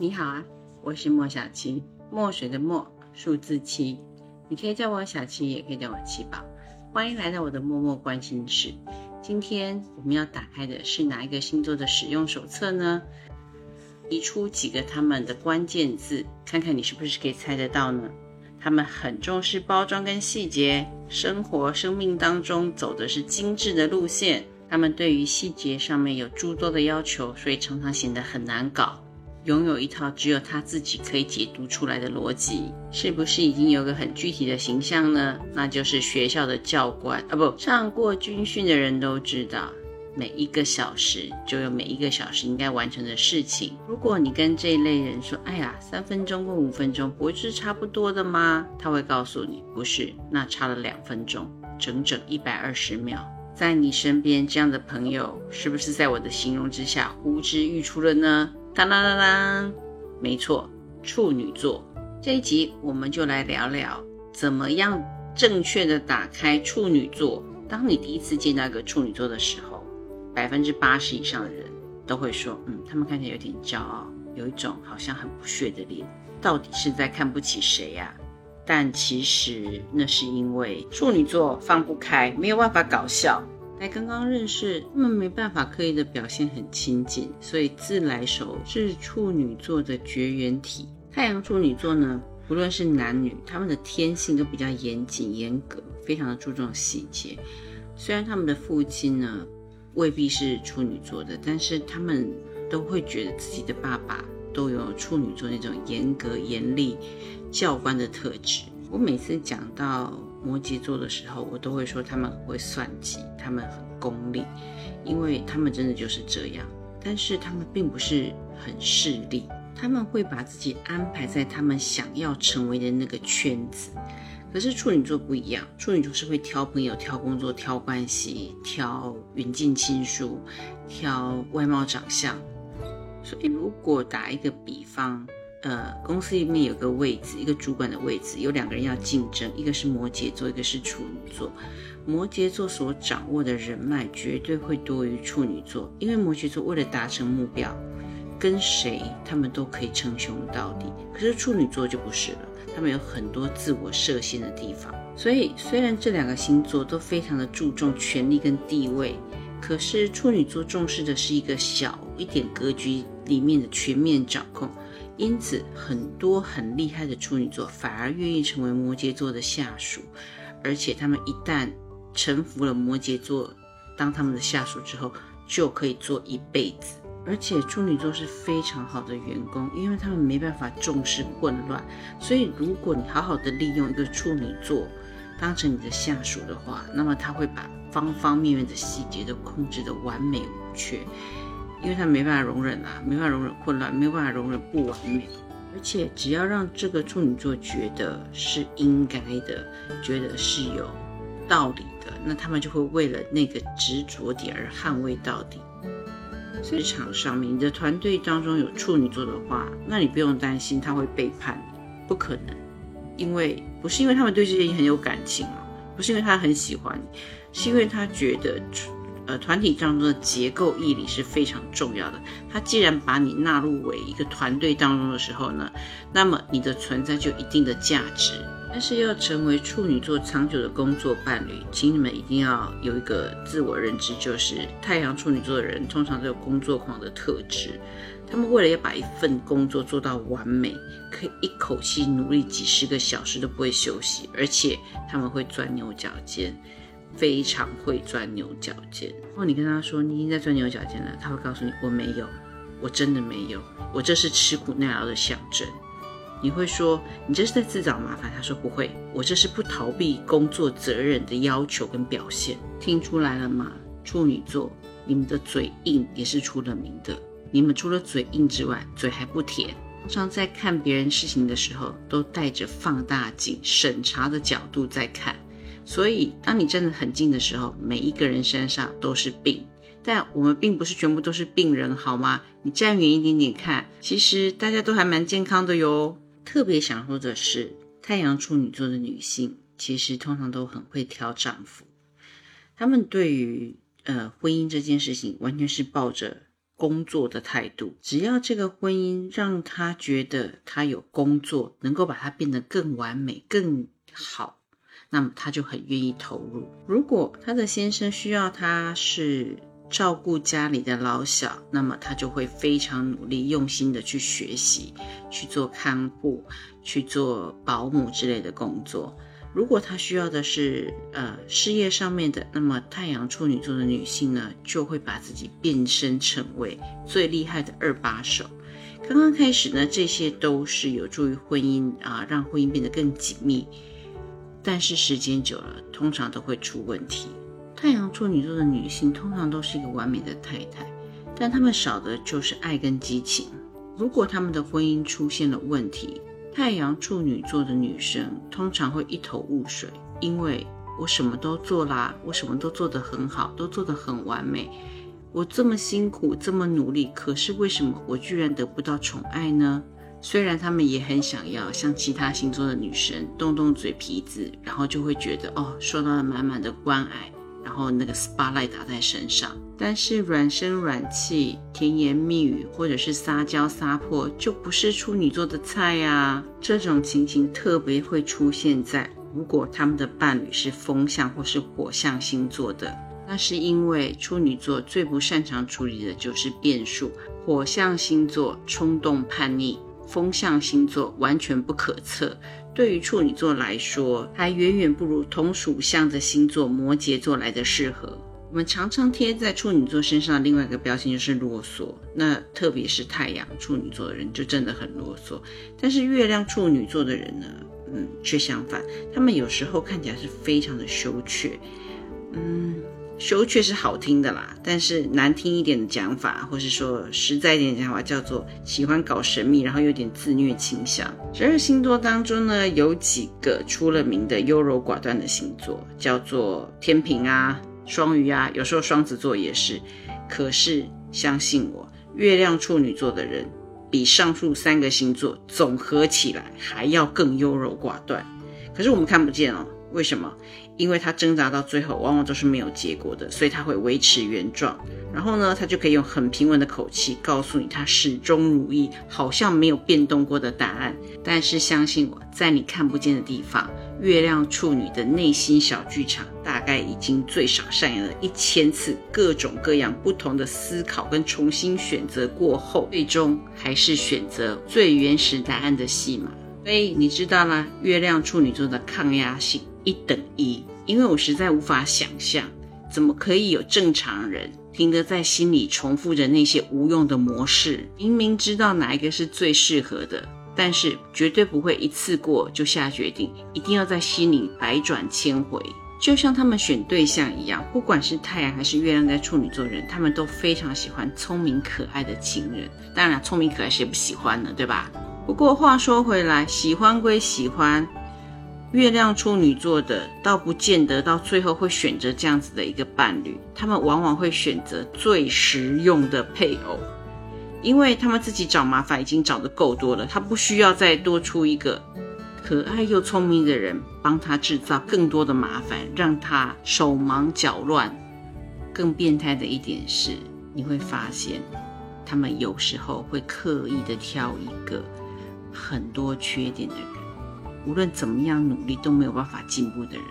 你好啊，我是莫小七，墨水的墨，数字七。你可以叫我小七，也可以叫我七宝。欢迎来到我的默默关心室。今天我们要打开的是哪一个星座的使用手册呢？提出几个他们的关键字，看看你是不是可以猜得到呢？他们很重视包装跟细节，生活生命当中走的是精致的路线。他们对于细节上面有诸多的要求，所以常常显得很难搞。拥有一套只有他自己可以解读出来的逻辑，是不是已经有个很具体的形象呢？那就是学校的教官啊，不，上过军训的人都知道，每一个小时就有每一个小时应该完成的事情。如果你跟这一类人说，哎呀，三分钟或五分钟，不是差不多的吗？他会告诉你，不是，那差了两分钟，整整一百二十秒。在你身边这样的朋友，是不是在我的形容之下呼之欲出了呢？当当当当，没错，处女座。这一集我们就来聊聊，怎么样正确的打开处女座。当你第一次见到一个处女座的时候，百分之八十以上的人都会说，嗯，他们看起来有点骄傲，有一种好像很不屑的脸，到底是在看不起谁呀？但其实那是因为处女座放不开，没有办法搞笑。才刚刚认识，他们没办法刻意的表现很亲近，所以自来熟是处女座的绝缘体。太阳处女座呢，不论是男女，他们的天性都比较严谨严格，非常的注重细节。虽然他们的父亲呢未必是处女座的，但是他们都会觉得自己的爸爸都有处女座那种严格严厉教官的特质。我每次讲到摩羯座的时候，我都会说他们很会算计，他们很功利，因为他们真的就是这样。但是他们并不是很势利，他们会把自己安排在他们想要成为的那个圈子。可是处女座不一样，处女座是会挑朋友、挑工作、挑关系、挑远近亲疏、挑外貌长相。所以如果打一个比方，呃，公司里面有个位置，一个主管的位置，有两个人要竞争，一个是摩羯座，一个是处女座。摩羯座所掌握的人脉绝对会多于处女座，因为摩羯座为了达成目标，跟谁他们都可以称兄道弟。可是处女座就不是了，他们有很多自我设限的地方。所以虽然这两个星座都非常的注重权力跟地位，可是处女座重视的是一个小一点格局里面的全面掌控。因此，很多很厉害的处女座反而愿意成为摩羯座的下属，而且他们一旦臣服了摩羯座，当他们的下属之后，就可以做一辈子。而且处女座是非常好的员工，因为他们没办法重视混乱，所以如果你好好的利用一个处女座当成你的下属的话，那么他会把方方面面的细节都控制得完美无缺。因为他没办法容忍啊，没办法容忍混乱，没有办法容忍不完美，而且只要让这个处女座觉得是应该的，觉得是有道理的，那他们就会为了那个执着点而捍卫到底。职场上面，你的团队当中有处女座的话，那你不用担心他会背叛你，不可能，因为不是因为他们对这些很有感情啊，不是因为他很喜欢你，是因为他觉得。呃，团体当中的结构义理是非常重要的。他既然把你纳入为一个团队当中的时候呢，那么你的存在就有一定的价值。但是要成为处女座长久的工作伴侣，请你们一定要有一个自我认知，就是太阳处女座的人通常都有工作狂的特质。他们为了要把一份工作做到完美，可以一口气努力几十个小时都不会休息，而且他们会钻牛角尖。非常会钻牛角尖。如果你跟他说你已经在钻牛角尖了，他会告诉你我没有，我真的没有，我这是吃苦耐劳的象征。你会说你这是在自找麻烦，他说不会，我这是不逃避工作责任的要求跟表现。听出来了吗？处女座，你们的嘴硬也是出了名的。你们除了嘴硬之外，嘴还不甜。通常在看别人事情的时候，都带着放大镜审查的角度在看。所以，当你站得很近的时候，每一个人身上都是病，但我们并不是全部都是病人，好吗？你站远一点点看，其实大家都还蛮健康的哟。特别想说的是，太阳处女座的女性其实通常都很会挑丈夫，她们对于呃婚姻这件事情完全是抱着工作的态度。只要这个婚姻让他觉得他有工作，能够把它变得更完美、更好，那么他就很愿意投入。如果他的先生需要他是照顾家里的老小，那么他就会非常努力、用心的去学习，去做看护、去做保姆之类的工作。如果他需要的是呃事业上面的，那么太阳处女座的女性呢，就会把自己变身成为最厉害的二把手。刚刚开始呢，这些都是有助于婚姻啊，让婚姻变得更紧密。但是时间久了，通常都会出问题。太阳处女座的女性通常都是一个完美的太太，但她们少的就是爱跟激情。如果她们的婚姻出现了问题，太阳处女座的女生通常会一头雾水，因为我什么都做啦，我什么都做得很好，都做得很完美，我这么辛苦，这么努力，可是为什么我居然得不到宠爱呢？虽然他们也很想要像其他星座的女生动动嘴皮子，然后就会觉得哦，受到了满满的关爱。然后那个 spotlight 打在身上，但是软声软气、甜言蜜语或者是撒娇撒泼，就不是处女座的菜呀。这种情形特别会出现在如果他们的伴侣是风象或是火象星座的，那是因为处女座最不擅长处理的就是变数，火象星座冲动叛逆，风象星座完全不可测。对于处女座来说，还远远不如同属相的星座摩羯座来的适合。我们常常贴在处女座身上的另外一个标签就是啰嗦，那特别是太阳处女座的人就真的很啰嗦。但是月亮处女座的人呢，嗯，却相反，他们有时候看起来是非常的羞怯，嗯。羞怯是好听的啦，但是难听一点的讲法，或是说实在一点的讲法，叫做喜欢搞神秘，然后有点自虐倾向。十二星座当中呢，有几个出了名的优柔寡断的星座，叫做天平啊、双鱼啊，有时候双子座也是。可是相信我，月亮处女座的人比上述三个星座总合起来还要更优柔寡断。可是我们看不见哦。为什么？因为他挣扎到最后，往往都是没有结果的，所以他会维持原状。然后呢，他就可以用很平稳的口气告诉你，他始终如一，好像没有变动过的答案。但是相信我，在你看不见的地方，月亮处女的内心小剧场大概已经最少上演了一千次各种各样不同的思考跟重新选择过后，最终还是选择最原始答案的戏码。所以你知道啦，月亮处女座的抗压性。一等一，因为我实在无法想象，怎么可以有正常人停得在心里重复着那些无用的模式？明明知道哪一个是最适合的，但是绝对不会一次过就下决定，一定要在心里百转千回。就像他们选对象一样，不管是太阳还是月亮在处女座人，他们都非常喜欢聪明可爱的情人。当然，聪明可爱谁不喜欢呢？对吧？不过话说回来，喜欢归喜欢。月亮处女座的倒不见得到最后会选择这样子的一个伴侣，他们往往会选择最实用的配偶，因为他们自己找麻烦已经找的够多了，他不需要再多出一个可爱又聪明的人帮他制造更多的麻烦，让他手忙脚乱。更变态的一点是，你会发现他们有时候会刻意的挑一个很多缺点的人。无论怎么样努力都没有办法进步的人，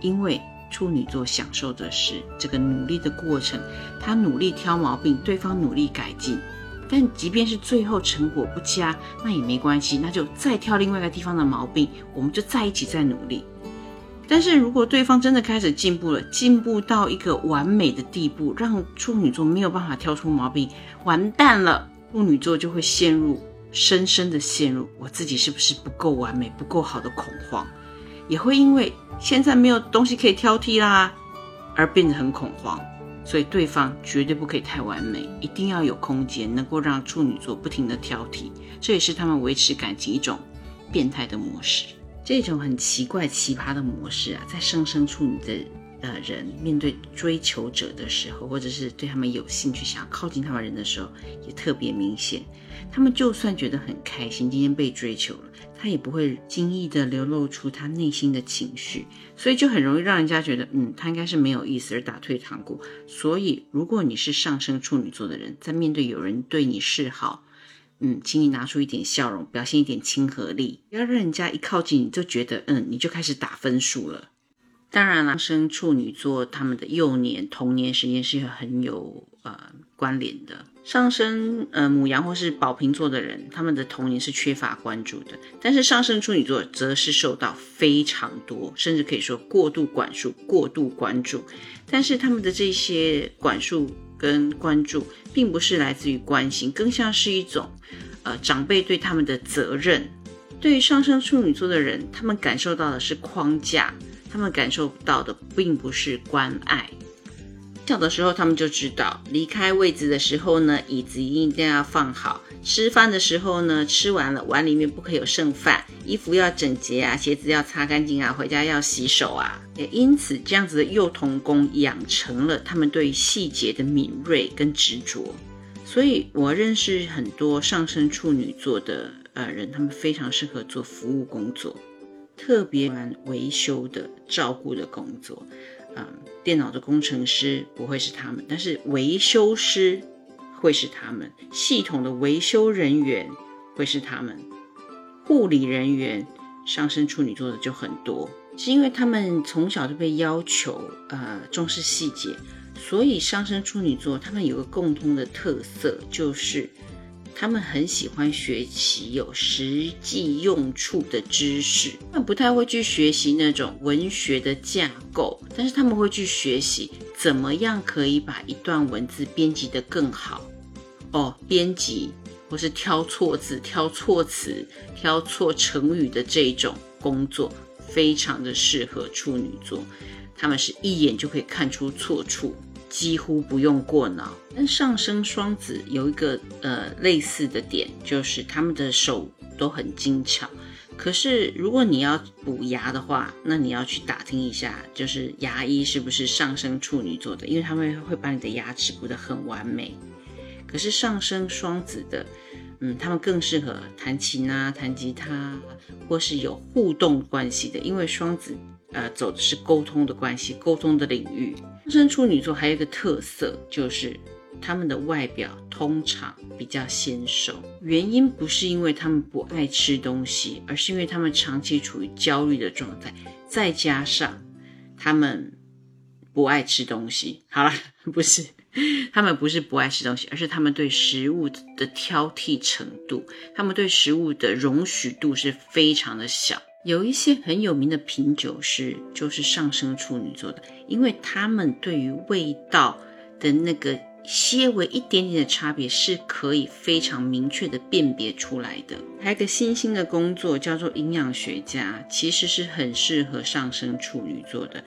因为处女座享受的是这个努力的过程，他努力挑毛病，对方努力改进。但即便是最后成果不佳，那也没关系，那就再挑另外一个地方的毛病，我们就在一起再努力。但是如果对方真的开始进步了，进步到一个完美的地步，让处女座没有办法挑出毛病，完蛋了，处女座就会陷入。深深的陷入我自己是不是不够完美、不够好的恐慌，也会因为现在没有东西可以挑剔啦，而变得很恐慌。所以对方绝对不可以太完美，一定要有空间，能够让处女座不停的挑剔。这也是他们维持感情一种变态的模式。这种很奇怪、奇葩的模式啊，在上升处女的呃人面对追求者的时候，或者是对他们有兴趣、想要靠近他们人的时候，也特别明显。他们就算觉得很开心，今天被追求了，他也不会轻易的流露出他内心的情绪，所以就很容易让人家觉得，嗯，他应该是没有意思而打退堂鼓。所以，如果你是上升处女座的人，在面对有人对你示好，嗯，请你拿出一点笑容，表现一点亲和力，不要让人家一靠近你就觉得，嗯，你就开始打分数了。当然了，生处女座他们的幼年、童年时间是很有呃关联的。上升呃母羊或是宝瓶座的人，他们的童年是缺乏关注的，但是上升处女座则是受到非常多，甚至可以说过度管束、过度关注。但是他们的这些管束跟关注，并不是来自于关心，更像是一种呃长辈对他们的责任。对于上升处女座的人，他们感受到的是框架。他们感受到的并不是关爱。小的时候，他们就知道离开位置的时候呢，椅子一定要放好；吃饭的时候呢，吃完了碗里面不可以有剩饭；衣服要整洁啊，鞋子要擦干净啊，回家要洗手啊。也因此，这样子的幼童工养成了他们对细节的敏锐跟执着。所以我认识很多上升处女座的呃人，他们非常适合做服务工作。特别维修的照顾的工作，嗯，电脑的工程师不会是他们，但是维修师会是他们，系统的维修人员会是他们，护理人员上升处女座的就很多，是因为他们从小就被要求呃重视细节，所以上升处女座他们有个共通的特色就是。他们很喜欢学习有实际用处的知识，他们不太会去学习那种文学的架构，但是他们会去学习怎么样可以把一段文字编辑得更好。哦，编辑或是挑错字、挑错词、挑错成语的这种工作，非常的适合处女座，他们是一眼就可以看出错处。几乎不用过脑，跟上升双子有一个呃类似的点，就是他们的手都很精巧。可是如果你要补牙的话，那你要去打听一下，就是牙医是不是上升处女座的，因为他们会把你的牙齿补得很完美。可是上升双子的，嗯，他们更适合弹琴啊、弹吉他，或是有互动关系的，因为双子呃走的是沟通的关系，沟通的领域。上升处女座还有一个特色，就是他们的外表通常比较纤瘦。原因不是因为他们不爱吃东西，而是因为他们长期处于焦虑的状态，再加上他们不爱吃东西。好了，不是，他们不是不爱吃东西，而是他们对食物的挑剔程度，他们对食物的容许度是非常的小。有一些很有名的品酒师就是上升处女座的，因为他们对于味道的那个些微一点点的差别是可以非常明确的辨别出来的。还有一个新兴的工作叫做营养学家，其实是很适合上升处女座的，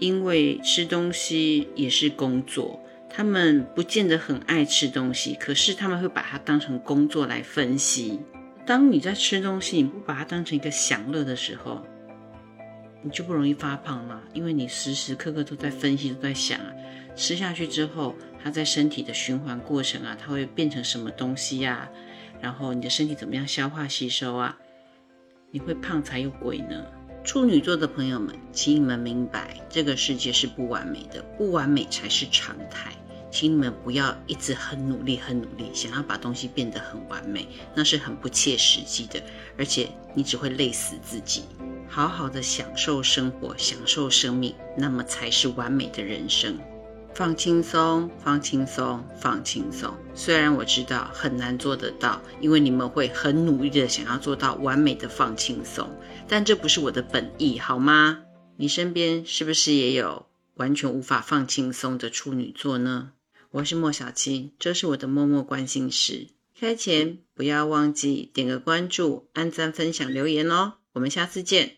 因为吃东西也是工作，他们不见得很爱吃东西，可是他们会把它当成工作来分析。当你在吃东西，你不把它当成一个享乐的时候，你就不容易发胖了。因为你时时刻刻都在分析，都在想啊，吃下去之后，它在身体的循环过程啊，它会变成什么东西呀？然后你的身体怎么样消化吸收啊？你会胖才有鬼呢！处女座的朋友们，请你们明白，这个世界是不完美的，不完美才是常态。请你们不要一直很努力、很努力，想要把东西变得很完美，那是很不切实际的，而且你只会累死自己。好好的享受生活，享受生命，那么才是完美的人生。放轻松，放轻松，放轻松。虽然我知道很难做得到，因为你们会很努力的想要做到完美的放轻松，但这不是我的本意，好吗？你身边是不是也有完全无法放轻松的处女座呢？我是莫小青，这是我的默默关心事。开前不要忘记点个关注、按赞、分享、留言哦。我们下次见。